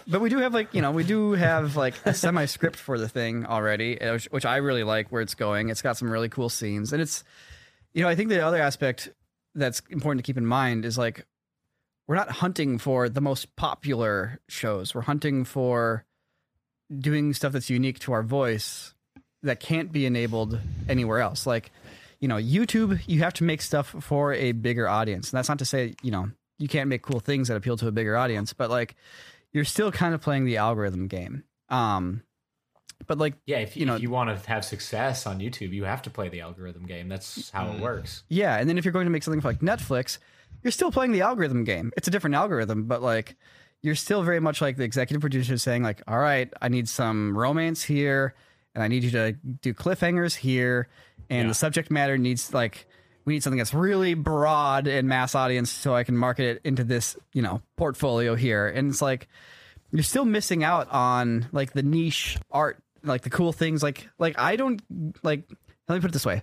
But we do have like you know we do have like a semi script for the thing already, uh, which, which I really like where it's going. It's got some really cool scenes, and it's you know I think the other aspect that's important to keep in mind is like we're not hunting for the most popular shows. We're hunting for doing stuff that's unique to our voice that can't be enabled anywhere else. Like you know YouTube, you have to make stuff for a bigger audience, and that's not to say you know you can't make cool things that appeal to a bigger audience, but like you're still kind of playing the algorithm game. Um, but like, Yeah, if you, you know- if you want to have success on YouTube, you have to play the algorithm game. That's how it works. yeah. And then if you're going to make something for like Netflix, you're still playing the algorithm game. It's a different algorithm, but like, you're still very much like the executive producer saying like, all right, I need some romance here, and I need you to do cliffhangers here, and the subject matter needs like. We need something that's really broad and mass audience so I can market it into this, you know, portfolio here. And it's like you're still missing out on like the niche art, like the cool things. Like like I don't like. Let me put it this way: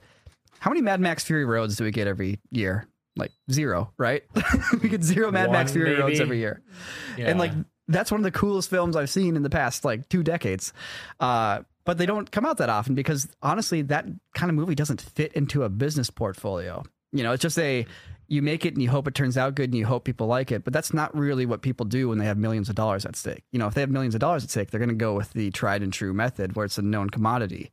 How many Mad Max Fury Roads do we get every year? Like zero, right? we get zero Mad Max One, Fury Roads every year, Yeah. and like that's one of the coolest films I've seen in the past like two decades. Uh, but they don't come out that often because honestly, that kind of movie doesn't fit into a business portfolio. You know, it's just a you make it and you hope it turns out good and you hope people like it, but that's not really what people do when they have millions of dollars at stake. You know, if they have millions of dollars at stake, they're going to go with the tried and true method where it's a known commodity.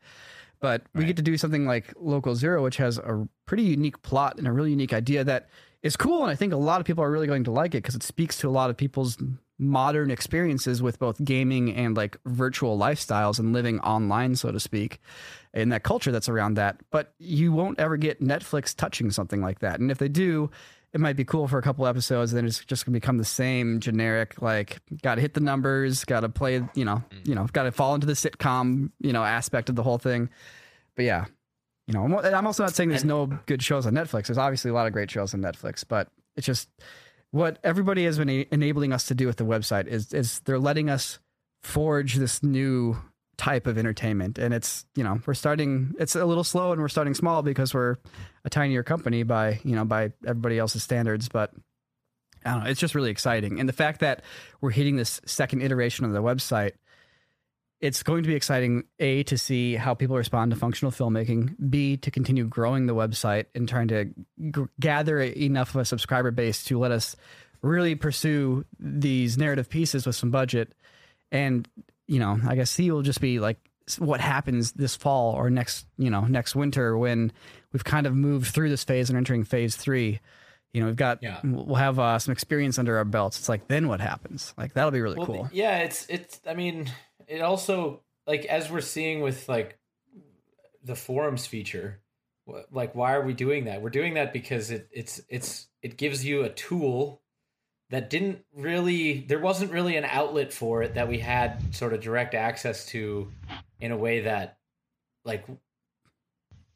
But we get to do something like Local Zero, which has a pretty unique plot and a really unique idea that is cool. And I think a lot of people are really going to like it because it speaks to a lot of people's modern experiences with both gaming and like virtual lifestyles and living online, so to speak, and that culture that's around that. But you won't ever get Netflix touching something like that. And if they do, it might be cool for a couple episodes, then it's just gonna become the same generic, like gotta hit the numbers, gotta play, you know, mm. you know, gotta fall into the sitcom, you know, aspect of the whole thing. But yeah, you know, and I'm also not saying there's no good shows on Netflix. There's obviously a lot of great shows on Netflix, but it's just what everybody has been enabling us to do with the website is is they're letting us forge this new type of entertainment. And it's you know we're starting it's a little slow and we're starting small because we're a tinier company by you know by everybody else's standards. But I don't know it's just really exciting. And the fact that we're hitting this second iteration of the website it's going to be exciting a to see how people respond to functional filmmaking b to continue growing the website and trying to g- gather enough of a subscriber base to let us really pursue these narrative pieces with some budget. And you know i guess c will just be like what happens this fall or next you know next winter when we've kind of moved through this phase and entering phase three you know we've got Yeah. we'll have uh, some experience under our belts it's like then what happens like that'll be really Well, cool Yeah, it's it's. I mean, it also like as we're seeing with like the forums feature, Like, why are we doing that? We're doing that because it it's it's it gives you a tool that didn't really there wasn't really an outlet for it that we had sort of direct access to in a way that like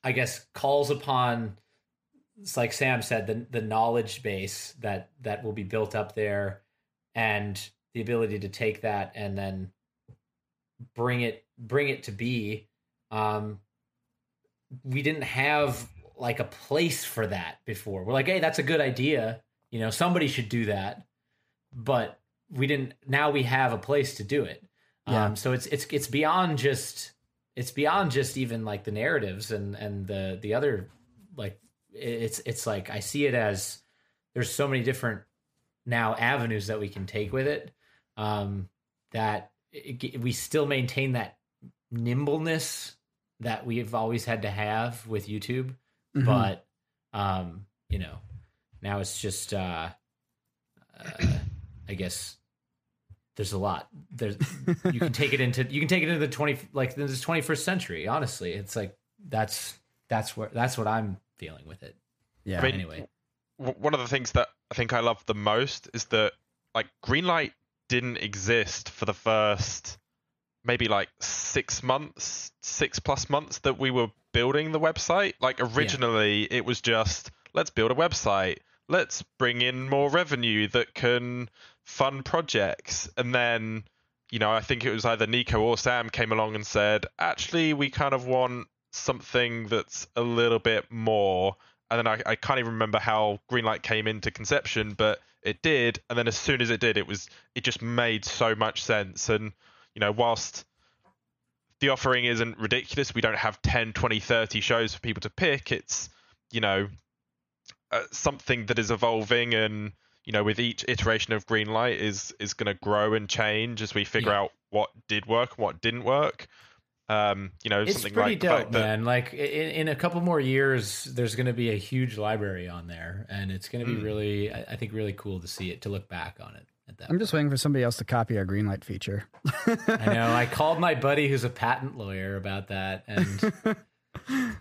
I guess calls upon like Sam said the the knowledge base that that will be built up there and the ability to take that and then bring it bring it to be. Um we didn't have like a place for that before. We're like hey that's a good idea you know somebody should do that but we didn't now we have a place to do it Yeah. um so it's it's it's beyond just it's beyond just even like the narratives and and the the other like it's it's like i see it as there's so many different now avenues that we can take with it um that it, we still maintain that nimbleness that we've always had to have with youtube Mhm. but um you know now it's just uh, uh i guess there's a lot. There's you can take it into you can take it into the 20 like this 21st century honestly. It's like that's that's where that's what i'm feeling with it. Yeah. I mean, anyway. one of the things that I think I love the most is that like green light didn't exist for the first maybe like six months, six plus months that we were building the website. Like originally, it was just let's build a website, let's bring in more revenue that can fund projects, and then you know I think it was either Nico or Sam came along and said, actually, we kind of want something that's a little bit more and then I, I can't even remember how Greenlight came into conception, but it did. And then as soon as it did, it was it just made so much sense. And you know, whilst the offering isn't ridiculous, we don't have 10, 20, 30 shows for people to pick. It's you know uh, something that is evolving, and you know, with each iteration of Greenlight is is going to grow and change as we figure Yeah. out what did work, and what didn't work. Um, you know, it's something pretty like the dope fact that man like in, in a couple more years there's going to be a huge library on there and it's going to be Mm. really I, I think really cool to see it to look back on it at that I'm just waiting for somebody else to copy our green light feature. I know. I called my buddy who's a patent lawyer about that, and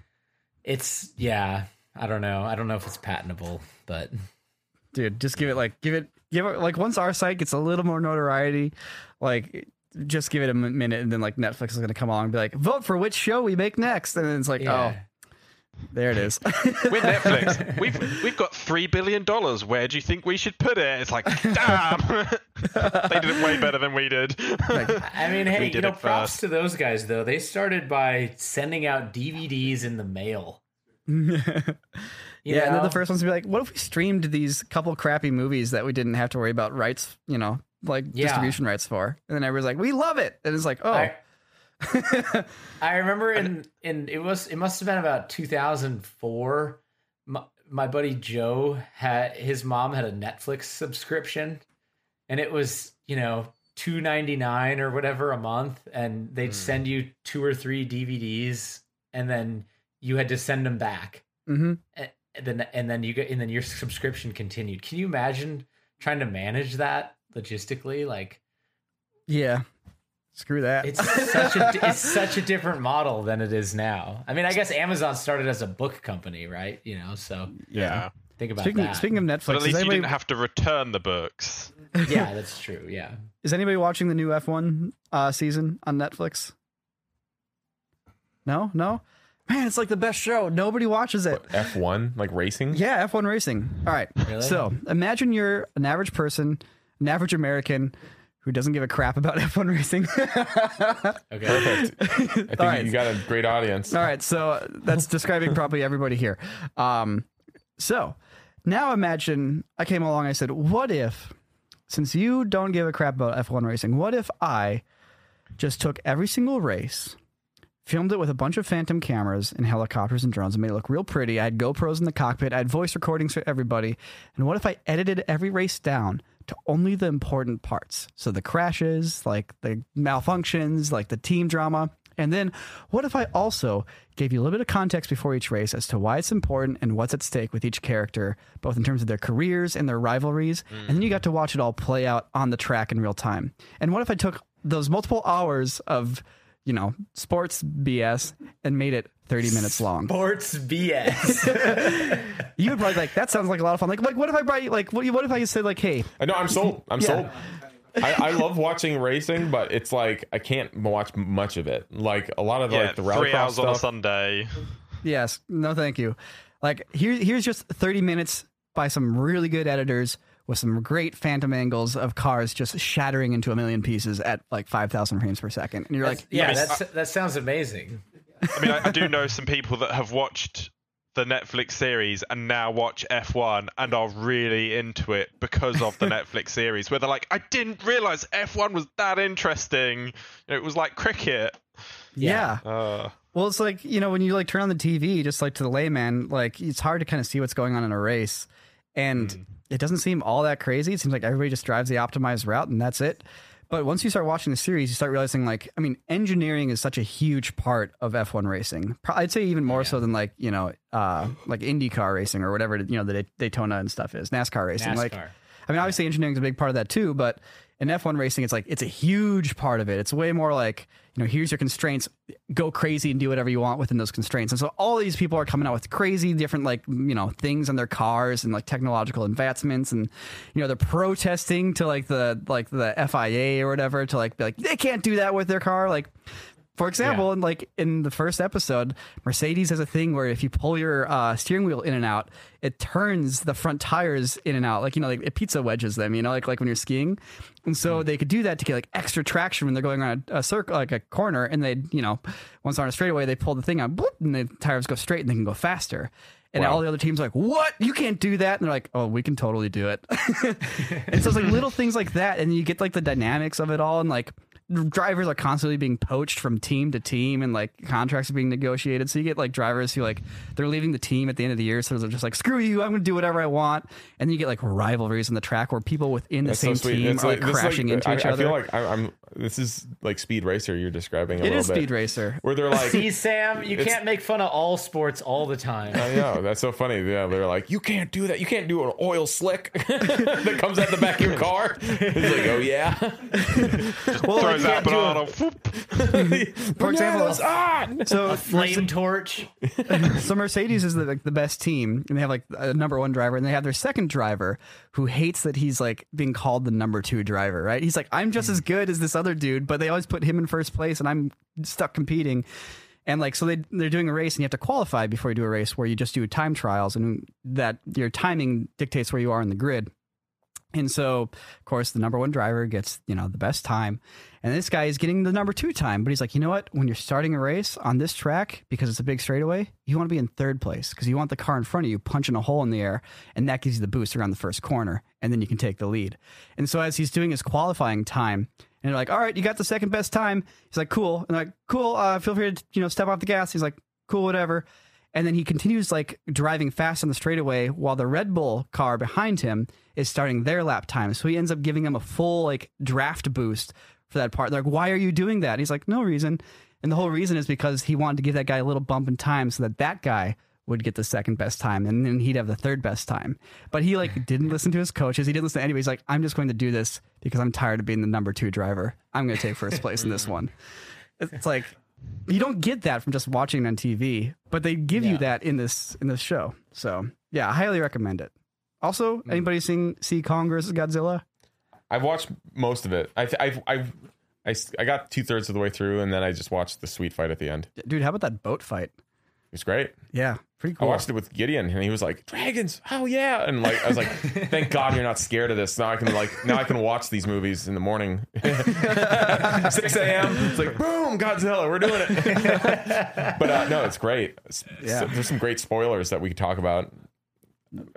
it's yeah. I don't know. I don't know if it's patentable, but Dude, just give it like give it give it like once our site gets a little more notoriety, like just give it a minute and then like Netflix is gonna come along and be like, vote for which show we make next. And then it's like, yeah. oh, there it is. with Netflix, we've we've got three billion dollars. Where do you think we should put it? It's like, damn, they did it way better than we did. I mean, hey, We you did know, it props first. to those guys though. They started by sending out DVDs in the mail. Yeah, and then the first ones to be like, what if we streamed these couple crappy movies that we didn't have to worry about rights, you know, like Yeah. distribution rights for? And then everybody's like, we love it. And it's like, oh, I, I remember in in it was it must have been about 2004. My, my buddy Joe had his mom had a Netflix subscription, and it was you know two ninety nine or whatever a month, and they'd hmm. send you two or three DVDs, and then you had to send them back, hmm and then and then you get and then your subscription continued. Can you imagine trying to manage that logistically? Like yeah, screw that. it's such a it's such a different model than it is now. I mean, I guess Amazon started as a book company, right? You know, so yeah, think about speaking that. speaking of Netflix, but at is least you didn't have to return the books. yeah, that's true. Yeah, is anybody watching the new F1 uh, season on Netflix? No, no. Man, it's like the best show. Nobody watches it. F1 like racing. Yeah, F1 racing. All right. Really? So imagine you're an average person, an average American who doesn't give a crap about F1 racing. Perfect. okay. I think right. you got a great audience. All right, so that's describing probably everybody here. Um, so now imagine I came along. I said, "What if, since you don't give a crap about F1 racing, what if I just took every single race, filmed it with a bunch of phantom cameras and helicopters and drones, and made it look real pretty? I had GoPros in the cockpit. I had voice recordings for everybody. And what if I edited every race down?" To only the important parts. So the crashes, like the malfunctions, like the team drama. And then what if I also gave you a little bit of context before each race as to why it's important and what's at stake with each character, both in terms of their careers and their rivalries? And then you got to watch it all play out on the track in real time. And what if I took those multiple hours of, you know, sports BS and made it 30 minutes long. Sports BS. You would probably be like that sounds like a lot of fun. Like like what if I brought you like what, what if I just said like hey I know I'm sold. I'm Yeah. sold. I, I love watching racing, but it's like I can't watch much of it. Like a lot of Yeah, like the three rallycross hours on a. Sunday. yes no thank you like here here's just 30 minutes by some really good editors with some great phantom angles of cars just shattering into a million pieces at like 5000 frames per second and you're like yeah, mean, that's, that sounds amazing. I mean, I, I do know some people that have watched the Netflix series and now watch F1 and are really into it because of the Netflix series, where they're like, I didn't realize F1 was that interesting. It was like cricket. yeah. Uh, Well, it's like you know when you like turn on the TV, just like to the layman, like it's hard to kind of see what's going on in a race, and it doesn't seem all that crazy. It seems like everybody just drives the optimized route and that's it. But once you start watching the series, you start realizing like I mean, engineering is such a huge part of F1 racing. I'd say even more so than like you know uh, like IndyCar racing or whatever you know the Daytona and stuff is NASCAR racing. Like I mean, obviously engineering is a big part of that too, but in F1 racing, it's like it's a huge part of it. It's way more like you know, here's your constraints, go crazy and do whatever you want within those constraints. And so all these people are coming out with crazy different like you know things on their cars and like technological advancements, and you know they're protesting to like the like the FIA or whatever to like be like they can't do that with their car, like. For example, in like in the first episode, Mercedes has a thing where if you pull your uh, steering wheel in and out, it turns the front tires in and out, like you know, like it pizza wedges them, you know, like like when you're skiing. And so they could do that to get like extra traction when they're going around a, a circle, like a corner, and they, you know, once they're on a straightaway, they pull the thing out, bloop, and the tires go straight, and they can go faster. And all the other teams are like, "What? You can't do that!" And they're like, "Oh, we can totally do it." and so it's like little things like that, and you get like the dynamics of it all, and like drivers are constantly being poached from team to team and like contracts are being negotiated so you get like drivers who like they're leaving the team at the end of the year so they're just like screw you i'm gonna do whatever i want and then you get like rivalries on the track where people within the That's same so team It's are like, this is crashing into I, each I other I feel like I, I'm. This is like Speed Racer. You're describing a it little is bit. speed racer Where they're like, See, Sam, you can't make fun of all sports all the time. I know that's so funny. Yeah, they're like, you can't do that. You can't do an oil slick that comes out the back of your car. He's like, oh yeah. Throws that banana. whoop. for example Bananas on. Ah! so Flame torch. so Mercedes is the, like the best team, and they have like a number one driver, and they have their second driver who hates that he's like being called the number two driver. Right? He's like, I'm just as good as this other dude, but they always put him in first place, and I'm stuck competing. And like, so they they're doing a race, and you have to qualify before you do a race, where you just do time trials, and that your timing dictates where you are in the grid. And so, of course, the number one driver gets, you know, the best time. And this guy is getting the number two time. But he's like, you know what? When you're starting a race on this track, because it's a big straightaway, you want to be in third place because you want the car in front of you punching a hole in the air. And that gives you the boost around the first corner. And then you can take the lead. And so, as he's doing his qualifying time, and they're like, all right, you got the second best time. He's like, cool. And like, cool. Uh, feel free to, you know, step off the gas. He's like, cool, whatever. And then he continues like driving fast on the straightaway while the Red Bull car behind him is starting their lap time. So he ends up giving him a full like draft boost for that part. They're like, why are you doing that? He's like, no reason. And the whole reason is because he wanted to give that guy a little bump in time so that that guy would get the second best time and then he'd have the third best time. But he like didn't listen to his coaches. He didn't listen to anybody. He's like, I'm just going to do this because I'm tired of being the number two driver. I'm going to take first place in this one. It's like you don't get that from just watching on TV, but they give you that in this in this show. So yeah, I highly recommend it. Also, mm. anybody seen see Kong versus Godzilla? I've watched most of it. I I I I, I got two thirds of the way through, and then I just watched the sweet fight at the end. Dude, how about that boat fight? It was great. Yeah, pretty cool. I watched it with Gideon, and he was like, "Dragons, oh yeah!" And like, I was like, "Thank God you're not scared of this." Now I can like, now I can watch these movies in the morning, six a.m. It's like, boom, Godzilla, we're doing it. but uh, no, it's great. S- Yeah. so- there's some great spoilers that we could talk about.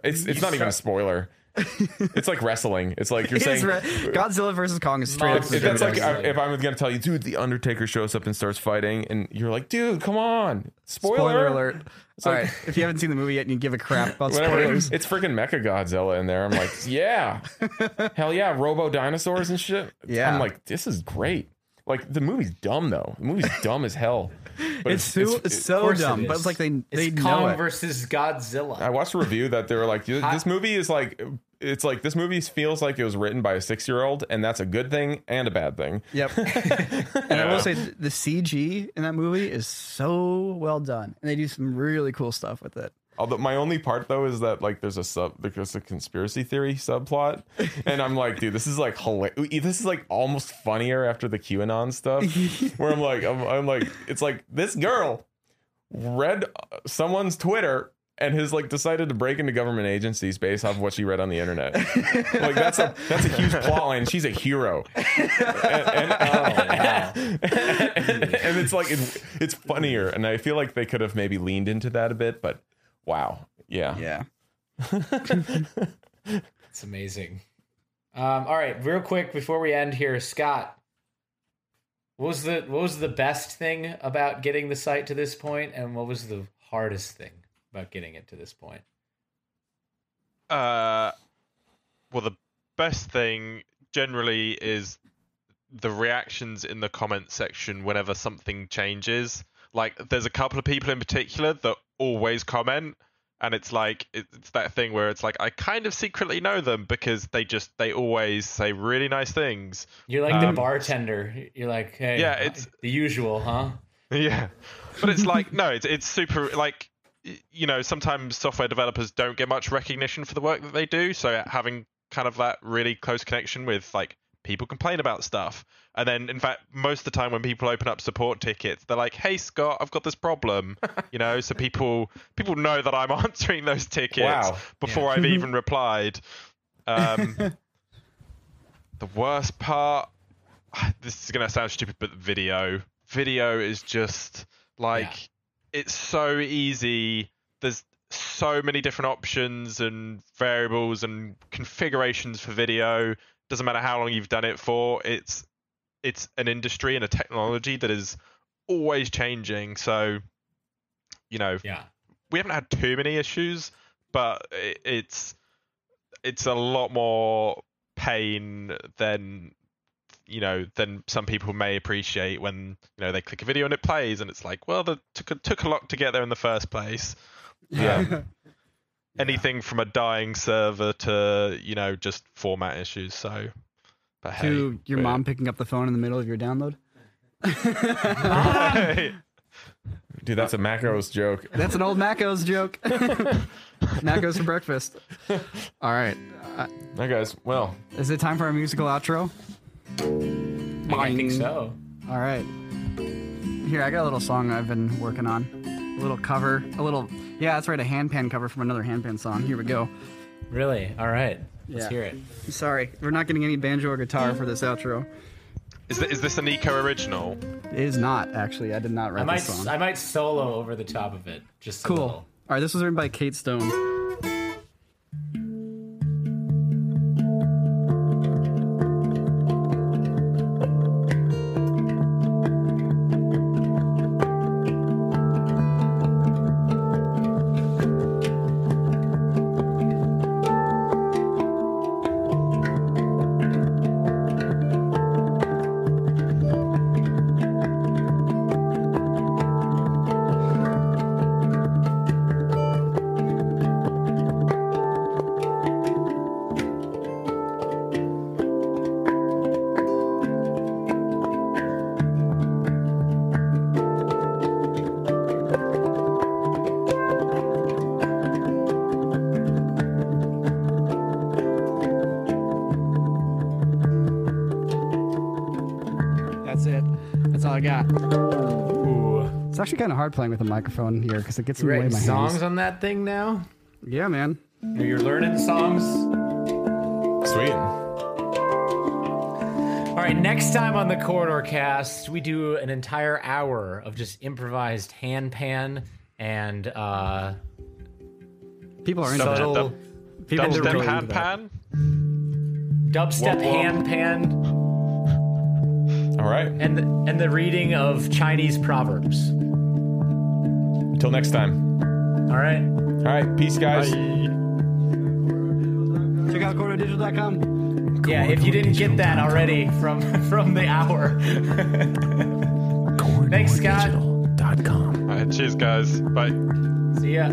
It's it's not even a spoiler. It's like wrestling. It's like you're It saying. re- Godzilla versus Kong is straight up. If that's like Wrestling. if I'm going to tell you, dude, the Undertaker shows up and starts fighting, and you're like, dude, come on, spoiler, Spoiler alert. All like- right, if you haven't seen the movie yet and you give a crap about spoilers, It's freaking Mecha Godzilla in there. I'm like, yeah, hell yeah, Robo dinosaurs and shit. Yeah. I'm like, this is great. Like the movie's dumb though. The movie's dumb as hell. But It's, so, it's, so course it dumb, but it's like they they It's know Kong it. versus Godzilla. I watched a review that they were like, this movie is like, it's like this movie feels like it was written by a six year old, and that's a good thing and a bad thing. Yep. and I will say the CG in that movie is so well done, and they do some really cool stuff with it. Although my only part though is that like there's a sub there's a conspiracy theory subplot, and I'm like, dude, this is like hilarious. This is like almost funnier after the QAnon stuff, where I'm like, I'm, I'm like, it's like this girl read uh, someone's Twitter and has like decided to break into government agencies based off of what she read on the internet. like that's a that's a huge plot line. She's a hero, and, and, and it's like it's, it's funnier, and I feel like they could have maybe leaned into that a bit, but wow, yeah, Yeah. It's amazing. Um, all right, real quick before we end here, Scott, what was the what was the best thing about getting the site to this point, and what was the hardest thing about getting it to this point? Uh, well, the best thing generally is the reactions in the comment section whenever something changes. Like, there's a couple of people in particular that always comment, and it's like it's that thing where it's like I kind of secretly know them because they just they always say really nice things. You're like the Um, bartender. You're like, hey, Yeah, it's- the usual, huh? Yeah, but it's like no, it's it's super like you know sometimes software developers don't get much recognition for the work that they do, so having kind of that really close connection with like people complain about stuff, and then in fact most of the time when people open up support tickets, they're like, "Hey Scott, I've got this problem," you know, so people people know that I'm answering those tickets Wow. before I've even replied. Um, the worst part this is gonna sound stupid, but video, video is just like it's so easy. There's so many different options and variables and configurations for video. Doesn't matter how long you've done it for. It's it's an industry and a technology that is always changing. So, you know, Yeah. we haven't had too many issues, but it, it's it's a lot more pain than you know than some people may appreciate when you know they click a video and it plays and it's like well that took a, took a lot to get there in the first place yeah. Um, anything from a dying server to you know just format issues so but hey to your but- mom picking up the phone in the middle of your download. Dude, that's a macros joke. That's an old Macos joke. Macos for breakfast. All right. Uh, Hi guys. Well, is it time for our musical outro? I think so. All right. Here, I got a little song I've been working on. A little cover. A little. Yeah, that's right. A handpan cover from another handpan song. Here we go. Really? All right. Let's Yeah. hear it. Sorry, we're not getting any banjo or guitar for this outro. is, th- is this a Nico original It is not actually. I did not I write might this song. I might solo over the top of it. Just cool. All right, this was written by Kate Stone. Actually kind of hard playing with a microphone here because it gets in You the way of my songs hands. on that thing now? Yeah, man. You're learning songs? sweet. All right, next time on the Corridor Cast, we do an entire hour of just improvised hand pan and uh, People are into that. subtle People are dubstep really into that. dubstep Whoa, whoa. handpan All right. and the, and the reading of Chinese proverbs. Until next time. All right. All right. Peace, guys. Check out CorridorDigital.com. Yeah, if you didn't get that already from from the hour. Thanks, Scott. CorridorDigital.com. All right, cheers, guys. Bye. See ya.